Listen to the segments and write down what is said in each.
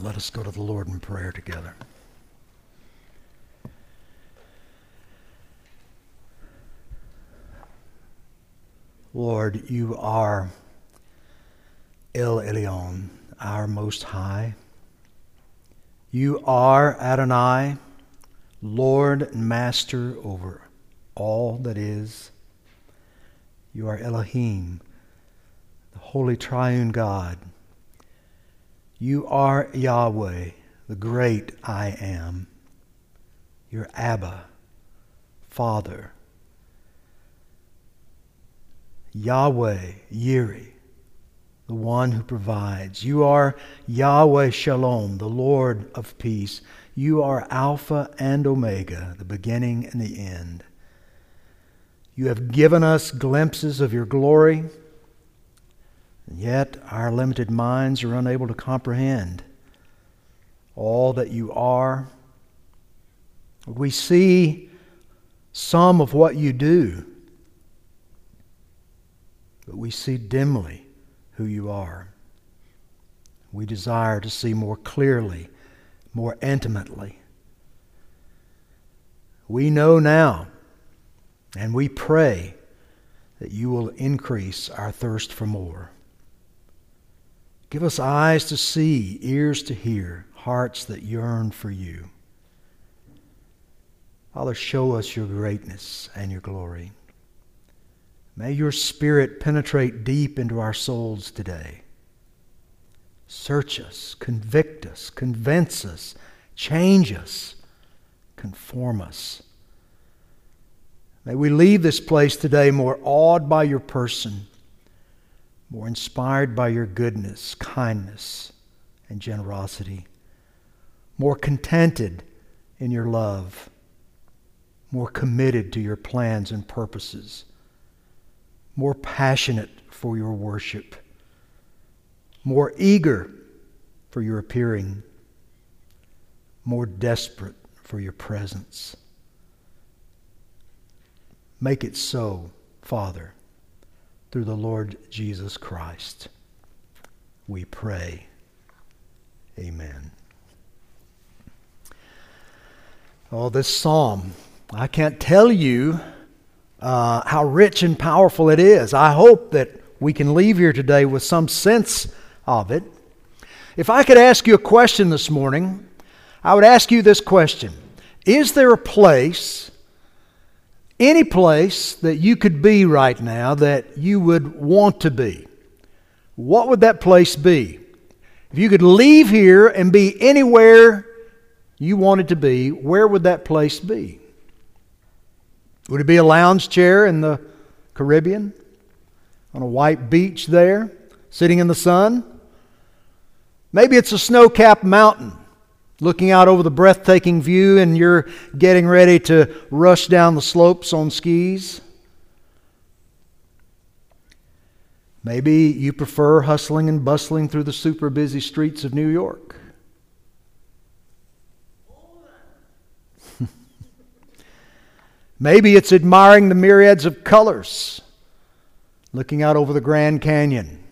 and let us go to the Lord in prayer together. Lord, you are El Elyon, our Most High. You are Adonai, Lord and Master over all that is. You are Elohim, the Holy Triune God. You are Yahweh, the great I am. You're Abba, Father. Yahweh, Yireh, the one who provides. You are Yahweh Shalom, the Lord of peace. You are Alpha and Omega, the beginning and the end. You have given us glimpses of your glory, and yet our limited minds are unable to comprehend all that you are. We see some of what you do but we see dimly who you are. We desire to see more clearly, more intimately. We know now, and we pray that you will increase our thirst for more. Give us eyes to see, ears to hear, hearts that yearn for you. Father, show us your greatness and your glory. May your Spirit penetrate deep into our souls today. Search us, convict us, convince us, change us, conform us. May we leave this place today more awed by your person, more inspired by your goodness, kindness, and generosity, more contented in your love, more committed to your plans and purposes more passionate for your worship, more eager for your appearing, more desperate for your presence. Make it so, Father, through the Lord Jesus Christ. We pray. Amen. Oh, this psalm, I can't tell you uh, how rich and powerful it is. I hope that we can leave here today with some sense of it. If I could ask you a question this morning, I would ask you this question Is there a place, any place that you could be right now that you would want to be? What would that place be? If you could leave here and be anywhere you wanted to be, where would that place be? Would it be a lounge chair in the Caribbean? On a white beach there, sitting in the sun? Maybe it's a snow capped mountain looking out over the breathtaking view and you're getting ready to rush down the slopes on skis. Maybe you prefer hustling and bustling through the super busy streets of New York. Maybe it's admiring the myriads of colors, looking out over the Grand Canyon.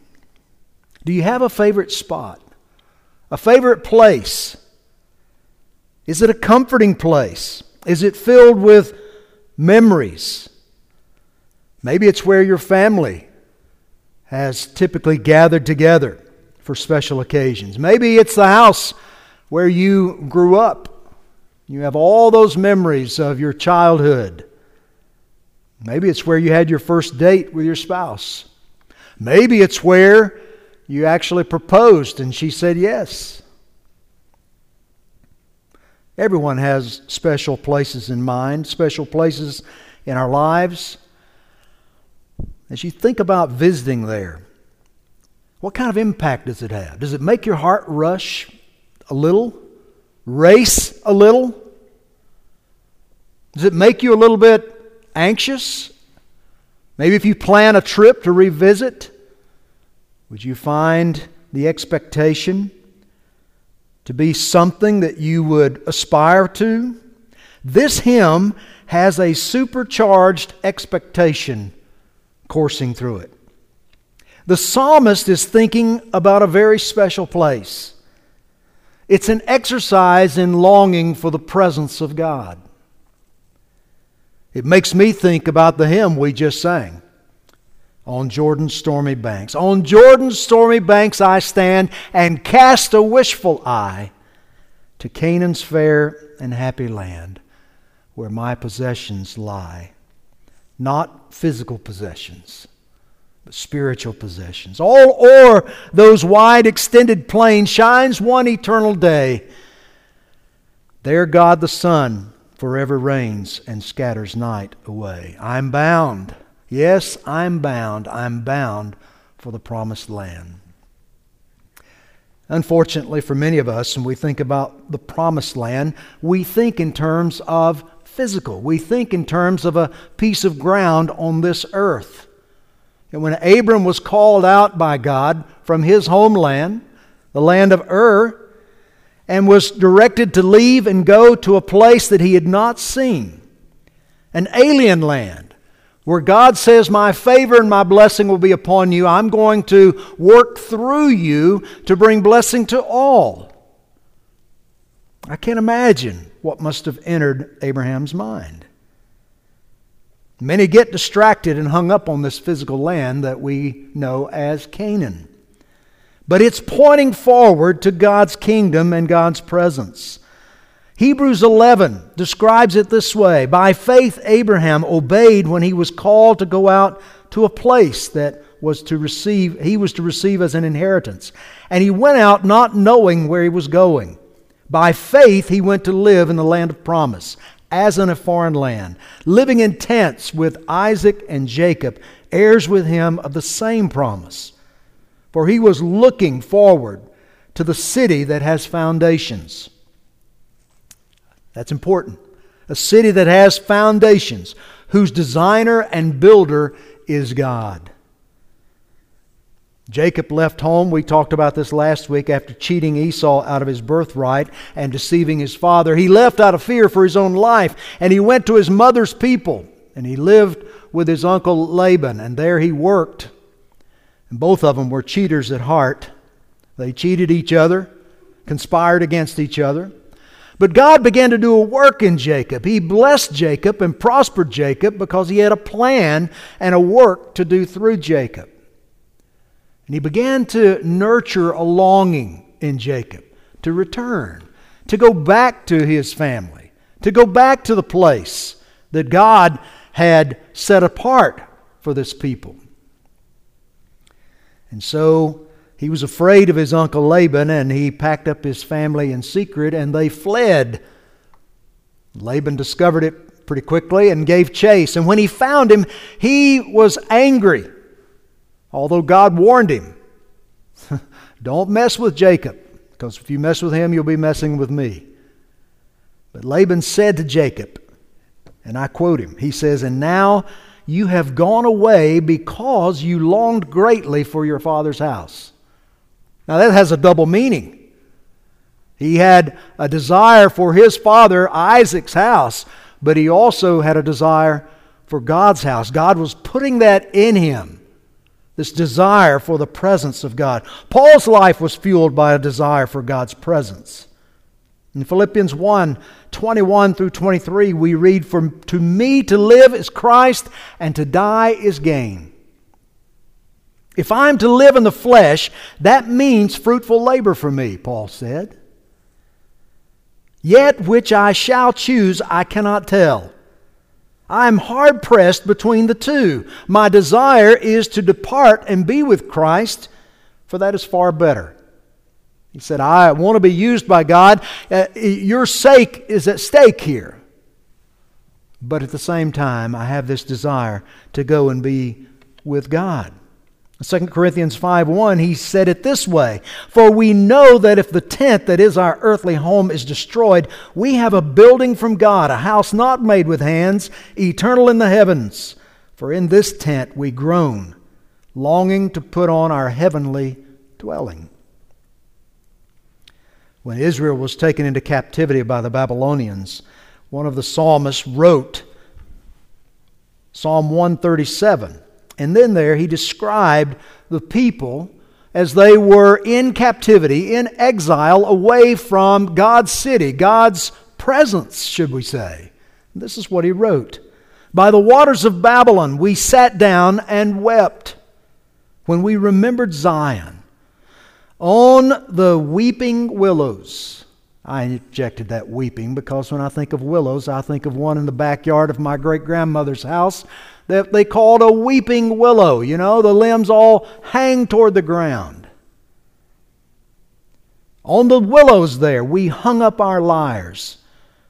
Do you have a favorite spot? A favorite place? Is it a comforting place? Is it filled with memories? Maybe it's where your family has typically gathered together for special occasions. Maybe it's the house where you grew up you have all those memories of your childhood. Maybe it's where you had your first date with your spouse. Maybe it's where you actually proposed and she said yes. Everyone has special places in mind, special places in our lives. As you think about visiting there, what kind of impact does it have? Does it make your heart rush a little? race a little? Does it make you a little bit anxious? Maybe if you plan a trip to revisit, would you find the expectation to be something that you would aspire to? This hymn has a supercharged expectation coursing through it. The psalmist is thinking about a very special place. It's an exercise in longing for the presence of God. It makes me think about the hymn we just sang. On Jordan's stormy banks. On Jordan's stormy banks I stand and cast a wishful eye to Canaan's fair and happy land where my possessions lie. Not physical possessions, but spiritual possessions. All o'er those wide extended plains shines one eternal day. There God the Son forever reigns and scatters night away. I'm bound. Yes, I'm bound. I'm bound for the promised land. Unfortunately, for many of us, when we think about the promised land, we think in terms of physical. We think in terms of a piece of ground on this earth. And when Abram was called out by God from his homeland, the land of Ur, and was directed to leave and go to a place that he had not seen, an alien land, where God says, My favor and my blessing will be upon you. I'm going to work through you to bring blessing to all. I can't imagine what must have entered Abraham's mind. Many get distracted and hung up on this physical land that we know as Canaan. But it's pointing forward to God's kingdom and God's presence. Hebrews 11 describes it this way By faith, Abraham obeyed when he was called to go out to a place that was to receive, he was to receive as an inheritance. And he went out not knowing where he was going. By faith, he went to live in the land of promise, as in a foreign land, living in tents with Isaac and Jacob, heirs with him of the same promise. For he was looking forward to the city that has foundations that's important. A city that has foundations, whose designer and builder is God. Jacob left home. We talked about this last week after cheating Esau out of his birthright and deceiving his father. He left out of fear for his own life and he went to his mother's people and he lived with his uncle Laban and there he worked. And both of them were cheaters at heart. They cheated each other, conspired against each other. But God began to do a work in Jacob. He blessed Jacob and prospered Jacob because he had a plan and a work to do through Jacob. And he began to nurture a longing in Jacob to return, to go back to his family, to go back to the place that God had set apart for this people. And so he was afraid of his uncle Laban, and he packed up his family in secret, and they fled. Laban discovered it pretty quickly and gave chase. And when he found him, he was angry, although God warned him don't mess with Jacob, because if you mess with him, you'll be messing with me. But Laban said to Jacob, and I quote him, he says, And now you have gone away because you longed greatly for your father's house. Now, that has a double meaning. He had a desire for his father Isaac's house, but he also had a desire for God's house. God was putting that in him, this desire for the presence of God. Paul's life was fueled by a desire for God's presence. In Philippians 1 21 through 23, we read, For to me to live is Christ, and to die is gain. If I'm to live in the flesh, that means fruitful labor for me, Paul said. Yet which I shall choose, I cannot tell. I am hard pressed between the two. My desire is to depart and be with Christ, for that is far better. He said, I want to be used by God. Uh, your sake is at stake here. But at the same time, I have this desire to go and be with God. 2 Corinthians 5 1, he said it this way For we know that if the tent that is our earthly home is destroyed, we have a building from God, a house not made with hands, eternal in the heavens. For in this tent we groan, longing to put on our heavenly dwelling. When Israel was taken into captivity by the Babylonians, one of the psalmists wrote Psalm 137. And then there he described the people as they were in captivity, in exile, away from God's city, God's presence, should we say. This is what he wrote. By the waters of Babylon we sat down and wept when we remembered Zion. On the weeping willows. I injected that weeping because when I think of willows, I think of one in the backyard of my great grandmother's house that they called a weeping willow. You know, the limbs all hang toward the ground. On the willows there, we hung up our lyres.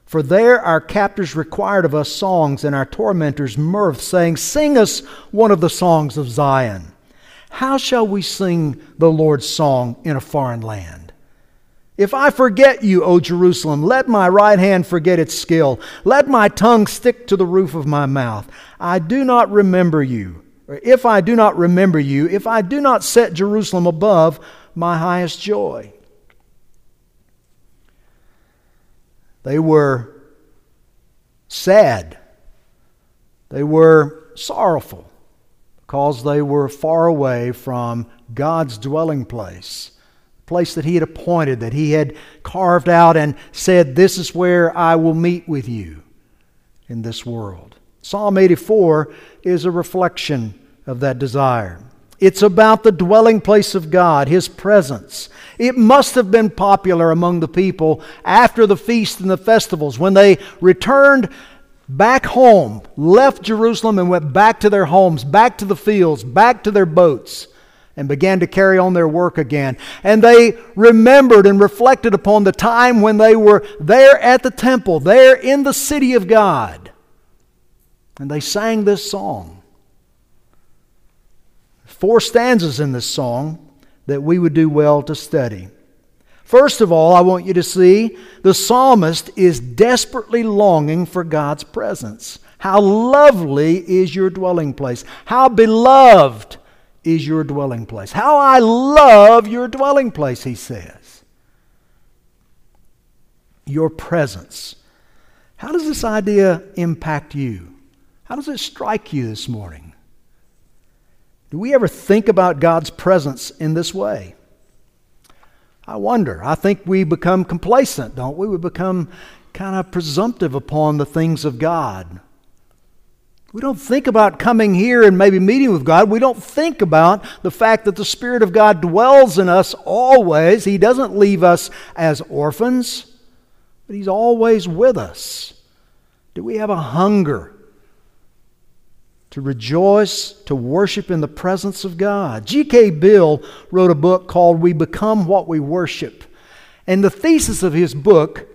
For there our captors required of us songs, and our tormentors mirth, saying, Sing us one of the songs of Zion. How shall we sing the Lord's song in a foreign land? If I forget you, O Jerusalem, let my right hand forget its skill. Let my tongue stick to the roof of my mouth. I do not remember you. Or if I do not remember you, if I do not set Jerusalem above my highest joy. They were sad. They were sorrowful because they were far away from God's dwelling place, place that He had appointed, that He had carved out and said, This is where I will meet with you in this world. Psalm 84 is a reflection of that desire. It's about the dwelling place of God, His presence. It must have been popular among the people after the feasts and the festivals when they returned back home, left Jerusalem and went back to their homes, back to the fields, back to their boats, and began to carry on their work again. And they remembered and reflected upon the time when they were there at the temple, there in the city of God. And they sang this song four stanzas in this song that we would do well to study. First of all, I want you to see the psalmist is desperately longing for God's presence. How lovely is your dwelling place! How beloved is your dwelling place! How I love your dwelling place, he says. Your presence. How does this idea impact you? How does it strike you this morning? Do we ever think about God's presence in this way? I wonder. I think we become complacent, don't we? We become kind of presumptive upon the things of God. We don't think about coming here and maybe meeting with God. We don't think about the fact that the Spirit of God dwells in us always. He doesn't leave us as orphans, but He's always with us. Do we have a hunger to rejoice, to worship in the presence of God. G.K. Beale wrote a book called We Become What We Worship. And the thesis of his book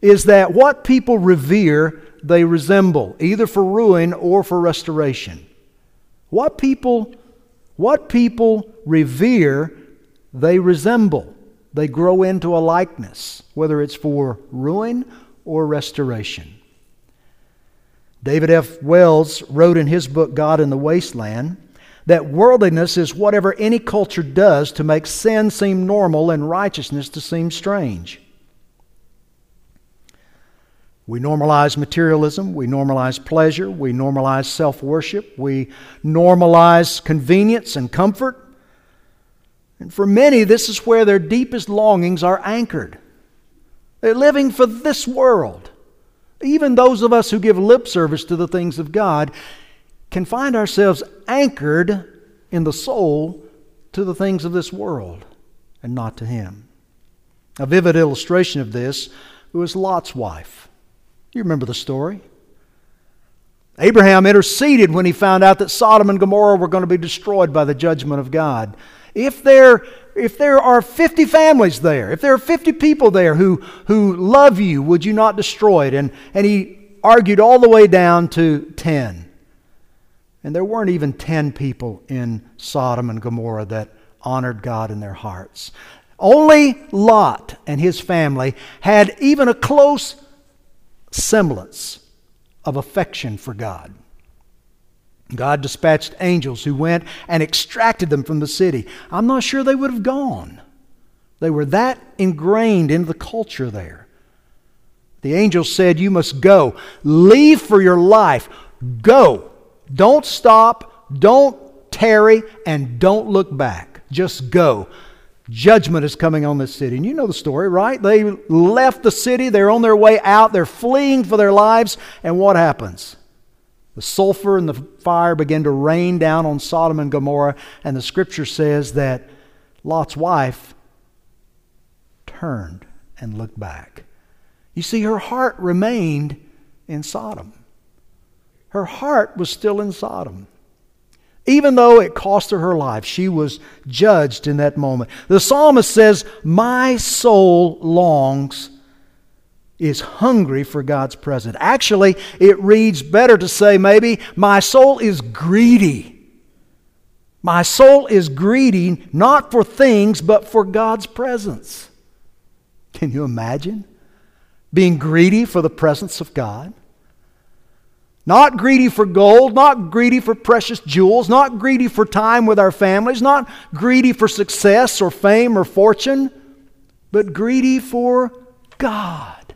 is that what people revere, they resemble, either for ruin or for restoration. What people, what people revere, they resemble. They grow into a likeness, whether it's for ruin or restoration. David F. Wells wrote in his book, God in the Wasteland, that worldliness is whatever any culture does to make sin seem normal and righteousness to seem strange. We normalize materialism, we normalize pleasure, we normalize self worship, we normalize convenience and comfort. And for many, this is where their deepest longings are anchored. They're living for this world. Even those of us who give lip service to the things of God can find ourselves anchored in the soul to the things of this world and not to Him. A vivid illustration of this was Lot's wife. You remember the story? Abraham interceded when he found out that Sodom and Gomorrah were going to be destroyed by the judgment of God. If there, if there are 50 families there, if there are 50 people there who, who love you, would you not destroy it? And, and he argued all the way down to 10. And there weren't even 10 people in Sodom and Gomorrah that honored God in their hearts. Only Lot and his family had even a close semblance of affection for God. God dispatched angels who went and extracted them from the city. I'm not sure they would have gone. They were that ingrained into the culture there. The angels said, You must go. Leave for your life. Go. Don't stop. Don't tarry. And don't look back. Just go. Judgment is coming on this city. And you know the story, right? They left the city, they're on their way out, they're fleeing for their lives, and what happens? The sulfur and the fire begin to rain down on Sodom and Gomorrah, and the scripture says that Lot's wife turned and looked back. You see, her heart remained in Sodom. Her heart was still in Sodom. Even though it cost her her life, she was judged in that moment. The psalmist says, My soul longs, is hungry for God's presence. Actually, it reads better to say, maybe, My soul is greedy. My soul is greedy not for things, but for God's presence. Can you imagine being greedy for the presence of God? Not greedy for gold, not greedy for precious jewels, not greedy for time with our families, not greedy for success or fame or fortune, but greedy for God.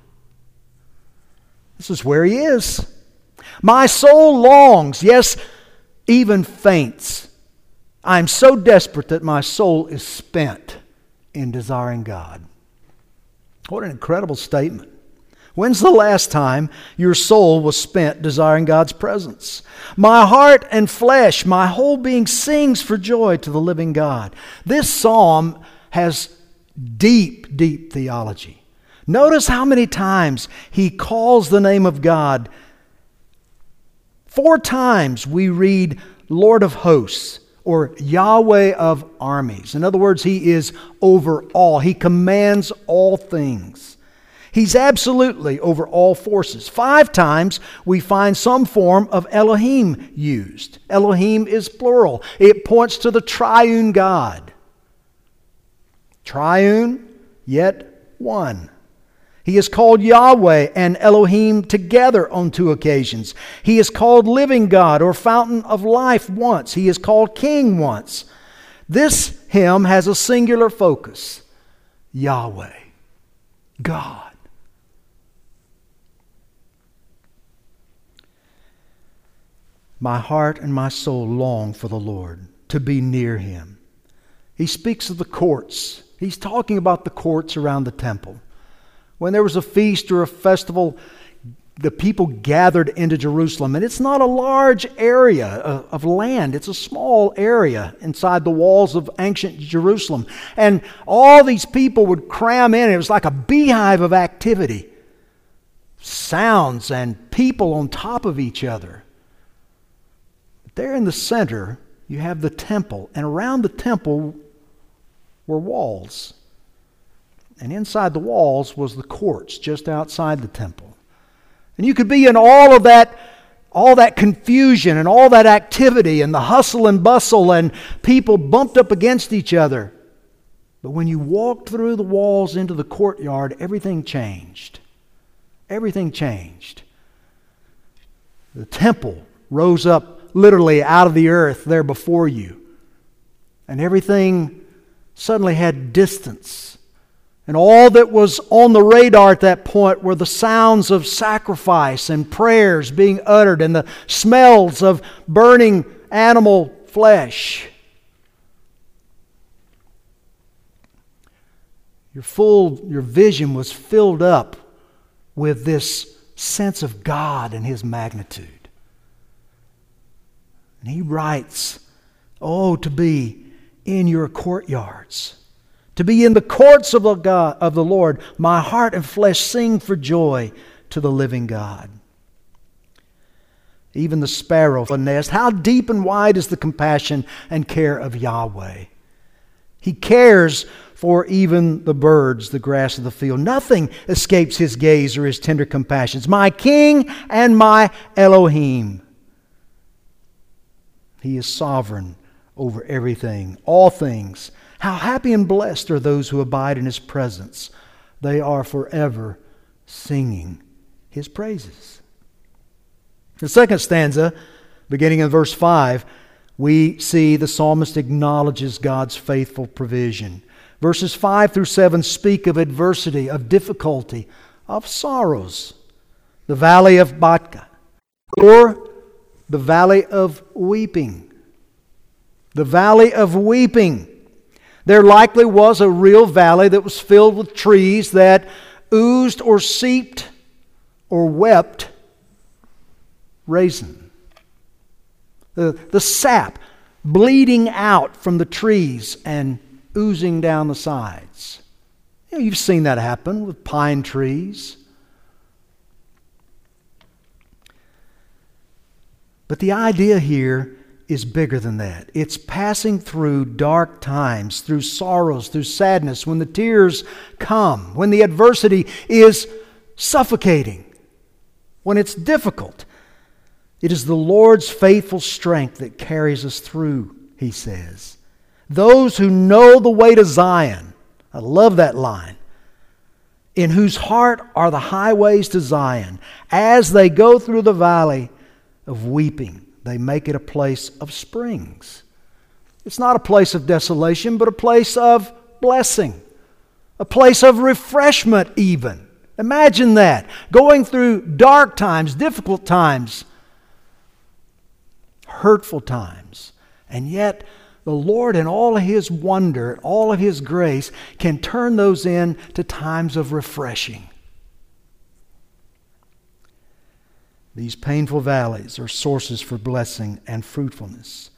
This is where He is. My soul longs, yes, even faints. I am so desperate that my soul is spent in desiring God. What an incredible statement. When's the last time your soul was spent desiring God's presence? My heart and flesh, my whole being sings for joy to the living God. This psalm has deep, deep theology. Notice how many times he calls the name of God. Four times we read Lord of hosts or Yahweh of armies. In other words, he is over all, he commands all things. He's absolutely over all forces. Five times we find some form of Elohim used. Elohim is plural, it points to the triune God. Triune, yet one. He is called Yahweh and Elohim together on two occasions. He is called living God or fountain of life once. He is called king once. This hymn has a singular focus Yahweh, God. My heart and my soul long for the Lord, to be near him. He speaks of the courts. He's talking about the courts around the temple. When there was a feast or a festival, the people gathered into Jerusalem. And it's not a large area of land, it's a small area inside the walls of ancient Jerusalem. And all these people would cram in. It was like a beehive of activity sounds and people on top of each other. There in the center, you have the temple, and around the temple were walls. And inside the walls was the courts just outside the temple. And you could be in all of that all that confusion and all that activity and the hustle and bustle and people bumped up against each other. But when you walked through the walls into the courtyard, everything changed. Everything changed. The temple rose up literally out of the earth there before you. And everything suddenly had distance. And all that was on the radar at that point were the sounds of sacrifice and prayers being uttered and the smells of burning animal flesh. Your full your vision was filled up with this sense of God and his magnitude. And he writes, Oh, to be in your courtyards, to be in the courts of the, God, of the Lord. My heart and flesh sing for joy to the living God. Even the sparrow the nest. How deep and wide is the compassion and care of Yahweh? He cares for even the birds, the grass of the field. Nothing escapes his gaze or his tender compassions. My King and my Elohim. He is sovereign over everything, all things. How happy and blessed are those who abide in His presence. They are forever singing His praises. The second stanza, beginning in verse 5, we see the psalmist acknowledges God's faithful provision. Verses 5 through 7 speak of adversity, of difficulty, of sorrows. The valley of Baca, or the valley of weeping. The valley of weeping. There likely was a real valley that was filled with trees that oozed or seeped or wept resin. The, the sap bleeding out from the trees and oozing down the sides. You know, you've seen that happen with pine trees. But the idea here is bigger than that. It's passing through dark times, through sorrows, through sadness, when the tears come, when the adversity is suffocating, when it's difficult. It is the Lord's faithful strength that carries us through, he says. Those who know the way to Zion, I love that line, in whose heart are the highways to Zion, as they go through the valley of weeping they make it a place of springs. It's not a place of desolation, but a place of blessing, a place of refreshment, even. Imagine that. Going through dark times, difficult times, hurtful times, and yet the Lord, in all of His wonder, all of His grace, can turn those into times of refreshing. These painful valleys are sources for blessing and fruitfulness.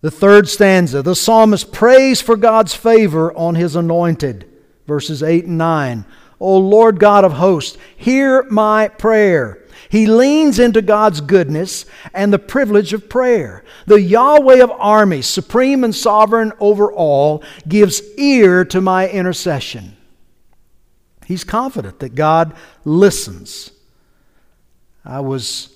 The third stanza, the psalmist prays for God's favor on his anointed. Verses 8 and 9. O Lord God of hosts, hear my prayer. He leans into God's goodness and the privilege of prayer. The Yahweh of armies, supreme and sovereign over all, gives ear to my intercession. He's confident that God listens I was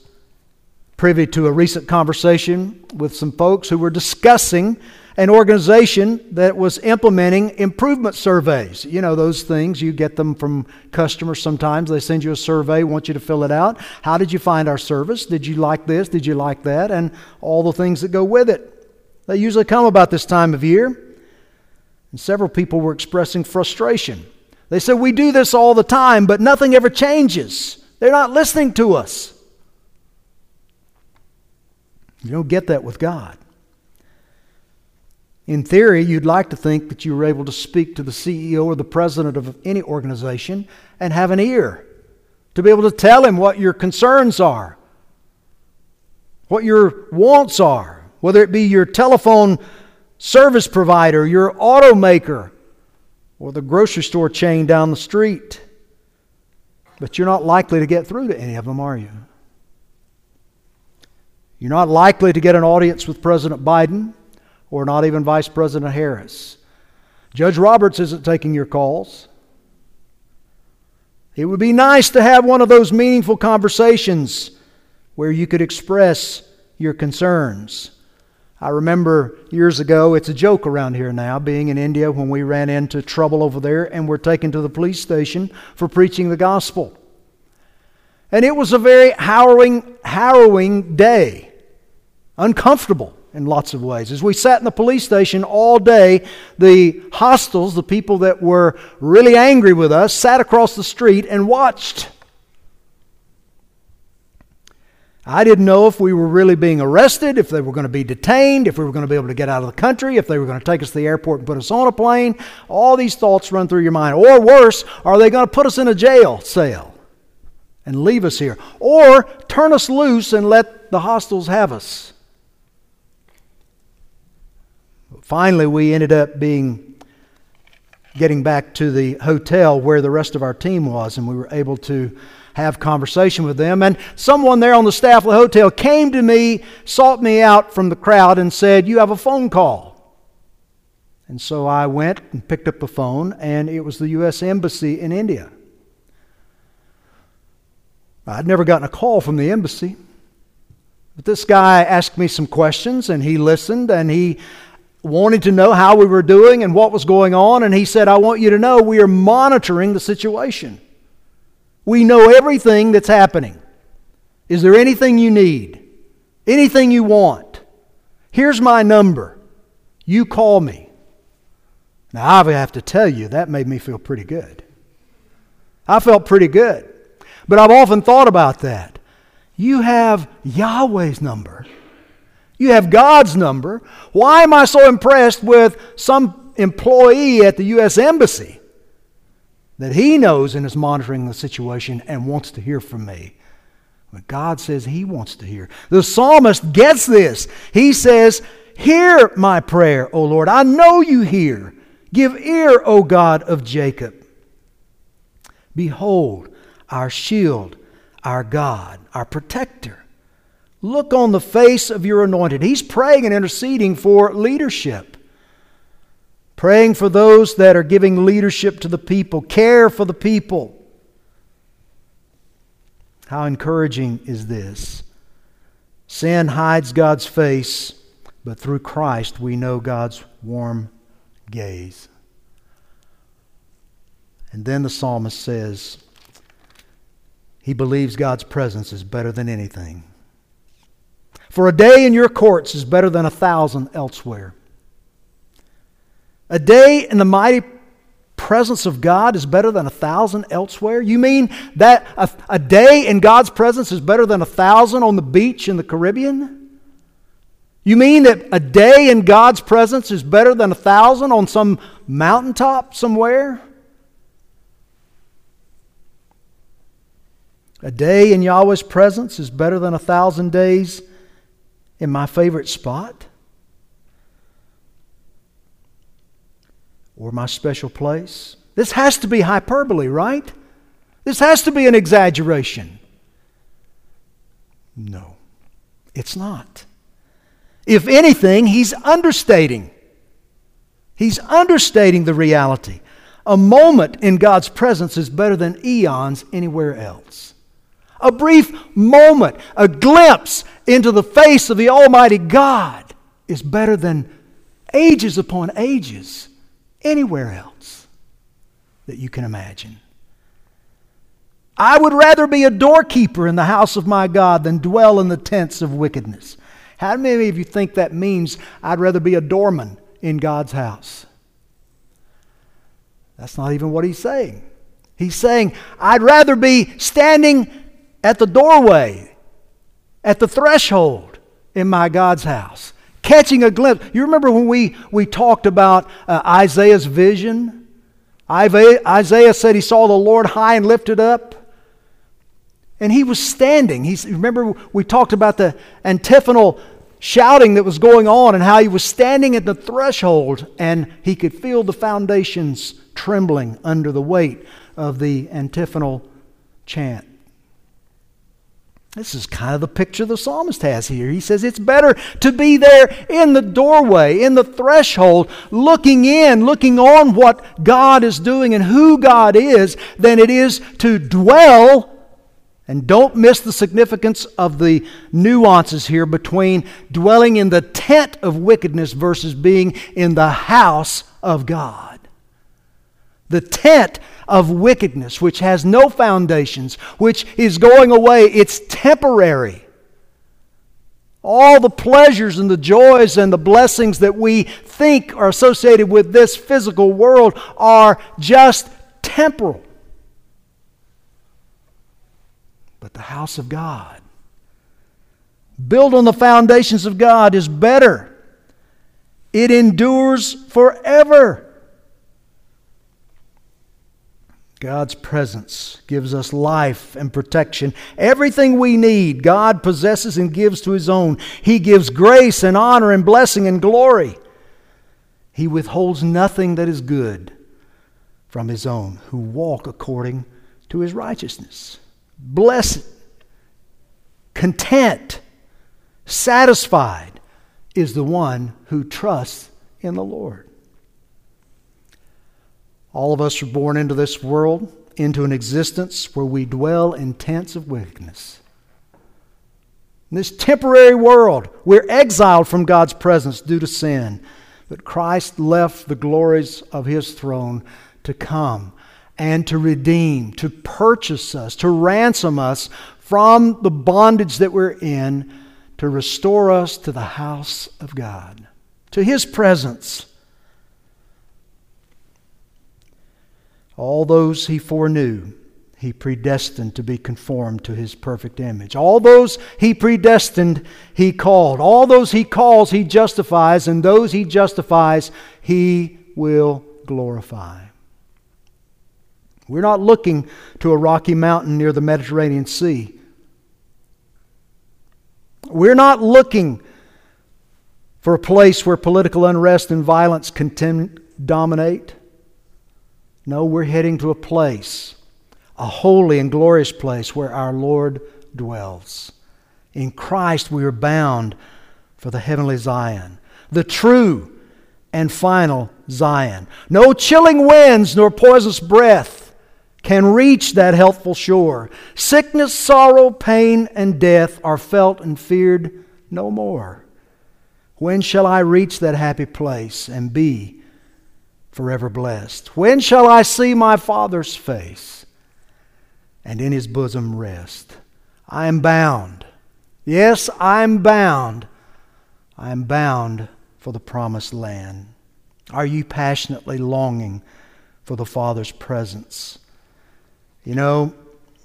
privy to a recent conversation with some folks who were discussing an organization that was implementing improvement surveys. You know, those things, you get them from customers sometimes. They send you a survey, want you to fill it out. How did you find our service? Did you like this? Did you like that? And all the things that go with it. They usually come about this time of year. And several people were expressing frustration. They said, We do this all the time, but nothing ever changes. They're not listening to us. You don't get that with God. In theory, you'd like to think that you were able to speak to the CEO or the president of any organization and have an ear to be able to tell him what your concerns are, what your wants are, whether it be your telephone service provider, your automaker, or the grocery store chain down the street. But you're not likely to get through to any of them, are you? You're not likely to get an audience with President Biden or not even Vice President Harris. Judge Roberts isn't taking your calls. It would be nice to have one of those meaningful conversations where you could express your concerns. I remember years ago, it's a joke around here now, being in India when we ran into trouble over there and were taken to the police station for preaching the gospel. And it was a very harrowing, harrowing day, uncomfortable in lots of ways. As we sat in the police station all day, the hostiles, the people that were really angry with us, sat across the street and watched. I didn't know if we were really being arrested, if they were going to be detained, if we were going to be able to get out of the country, if they were going to take us to the airport and put us on a plane. All these thoughts run through your mind. Or worse, are they going to put us in a jail cell and leave us here? Or turn us loose and let the hostiles have us? Finally, we ended up being getting back to the hotel where the rest of our team was, and we were able to have conversation with them. And someone there on the staff of the hotel came to me, sought me out from the crowd, and said, You have a phone call. And so I went and picked up the phone, and it was the U.S. Embassy in India. I'd never gotten a call from the embassy. But this guy asked me some questions, and he listened, and he wanted to know how we were doing and what was going on. And he said, I want you to know we are monitoring the situation. We know everything that's happening. Is there anything you need? Anything you want? Here's my number. You call me. Now, I have to tell you, that made me feel pretty good. I felt pretty good. But I've often thought about that. You have Yahweh's number, you have God's number. Why am I so impressed with some employee at the U.S. Embassy that he knows and is monitoring the situation and wants to hear from me. But God says he wants to hear. The psalmist gets this. He says, Hear my prayer, O Lord. I know you hear. Give ear, O God of Jacob. Behold, our shield, our God, our protector. Look on the face of your anointed. He's praying and interceding for leadership, praying for those that are giving leadership to the people, care for the people. How encouraging is this? Sin hides God's face, but through Christ we know God's warm gaze. And then the psalmist says, he believes God's presence is better than anything. For a day in your courts is better than a thousand elsewhere. A day in the mighty presence of God is better than a thousand elsewhere? You mean that a, a, day in God's presence is better than a thousand on the beach in the Caribbean? You mean that a day in God's presence is better than a thousand on some mountaintop somewhere? A day in Yahweh's presence is better than a thousand days in my favorite spot or my special place. This has to be hyperbole, right? This has to be an exaggeration. No, it's not. If anything, he's understating. He's understating the reality. A moment in God's presence is better than eons anywhere else. A brief moment, a glimpse into the face of the Almighty God is better than ages upon ages anywhere else that you can imagine. I would rather be a doorkeeper in the house of my God than dwell in the tents of wickedness. How many of you think that means I'd rather be a doorman in God's house? That's not even what he's saying. He's saying, I'd rather be standing at the doorway, at the threshold in my God's house, catching a glimpse. You remember when we, we talked about uh, Isaiah's vision? Isaiah said he saw the Lord high and lifted up. And he was standing. He's, remember, we talked about the antiphonal shouting that was going on and how he was standing at the threshold and he could feel the foundations trembling under the weight of the antiphonal chant. This is kind of the picture the psalmist has here. He says it's better to be there in the doorway, in the threshold, looking in, looking on what God is doing and who God is, than it is to dwell. And don't miss the significance of the nuances here between dwelling in the tent of wickedness versus being in the house of God. The tent of wickedness, which has no foundations, which is going away. It's temporary. All the pleasures and the joys and the blessings that we think are associated with this physical world are just temporal. But the house of God, built on the foundations of God, is better. It endures forever. God's presence gives us life and protection. Everything we need, God possesses and gives to His own. He gives grace and honor and blessing and glory. He withholds nothing that is good from His own who walk according to His righteousness. Blessed, content, satisfied is the one who trusts in the Lord. All of us are born into this world, into an existence where we dwell in tents of wickedness. In this temporary world, we're exiled from God's presence due to sin. But Christ left the glories of his throne to come and to redeem, to purchase us, to ransom us from the bondage that we're in, to restore us to the house of God, to his presence. All those he foreknew, he predestined to be conformed to his perfect image. All those he predestined, he called. All those he calls, he justifies. And those he justifies, he will glorify. We're not looking to a rocky mountain near the Mediterranean Sea. We're not looking for a place where political unrest and violence continue, dominate. No, we're heading to a place, a holy and glorious place where our Lord dwells. In Christ we are bound for the heavenly Zion, the true and final Zion. No chilling winds nor poisonous breath can reach that healthful shore. Sickness, sorrow, pain, and death are felt and feared no more. When shall I reach that happy place and be forever blessed? When shall I see my Father's face and in his bosom rest? I am bound. Yes, I am bound. I am bound for the promised land. Are you passionately longing for the Father's presence? You know,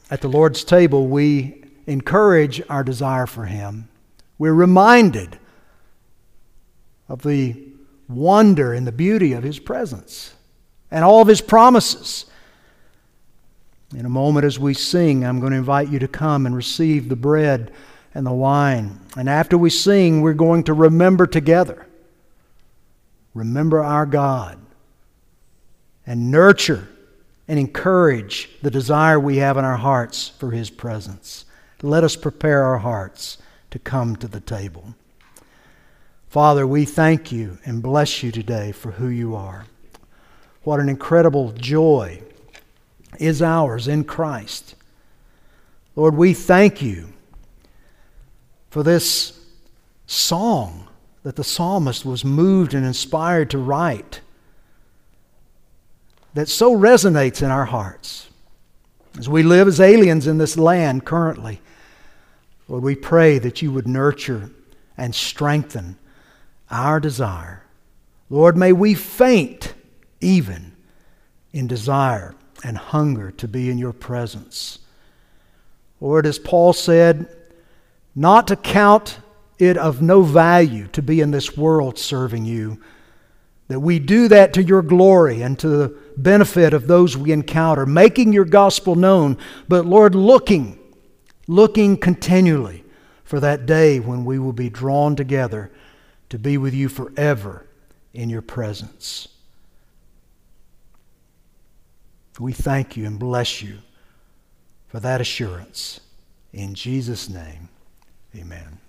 at the Lord's table, we encourage our desire for Him. We're reminded of the wonder in the beauty of His presence and all of His promises. In a moment, as we sing, I'm going to invite you to come and receive the bread and the wine. And after we sing, we're going to remember together. Remember our God and nurture and encourage the desire we have in our hearts for His presence. Let us prepare our hearts to come to the table. Father, we thank you and bless you today for who you are. What an incredible joy is ours in Christ. Lord, we thank you for this song that the psalmist was moved and inspired to write that so resonates in our hearts. As we live as aliens in this land currently, Lord, we pray that you would nurture and strengthen our desire. Lord, may we faint even in desire and hunger to be in your presence. Lord, as Paul said, not to count it of no value to be in this world serving you, that we do that to your glory and to the benefit of those we encounter, making your gospel known, but Lord, looking, looking continually for that day when we will be drawn together to be with you forever in your presence. We thank you and bless you for that assurance. In Jesus' name, amen.